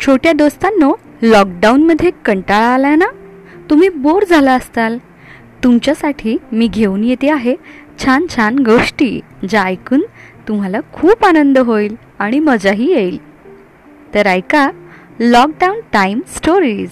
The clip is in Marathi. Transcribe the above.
छोट्या दोस्तांनो लॉकडाऊनमध्ये कंटाळा आला ना? तुम्ही बोर झाला असताल. तुमच्यासाठी मी घेऊन येते आहे छान छान गोष्टी ज्या ऐकून तुम्हाला खूप आनंद होईल आणि मजाही येईल. तर ऐका लॉकडाऊन टाईम स्टोरीज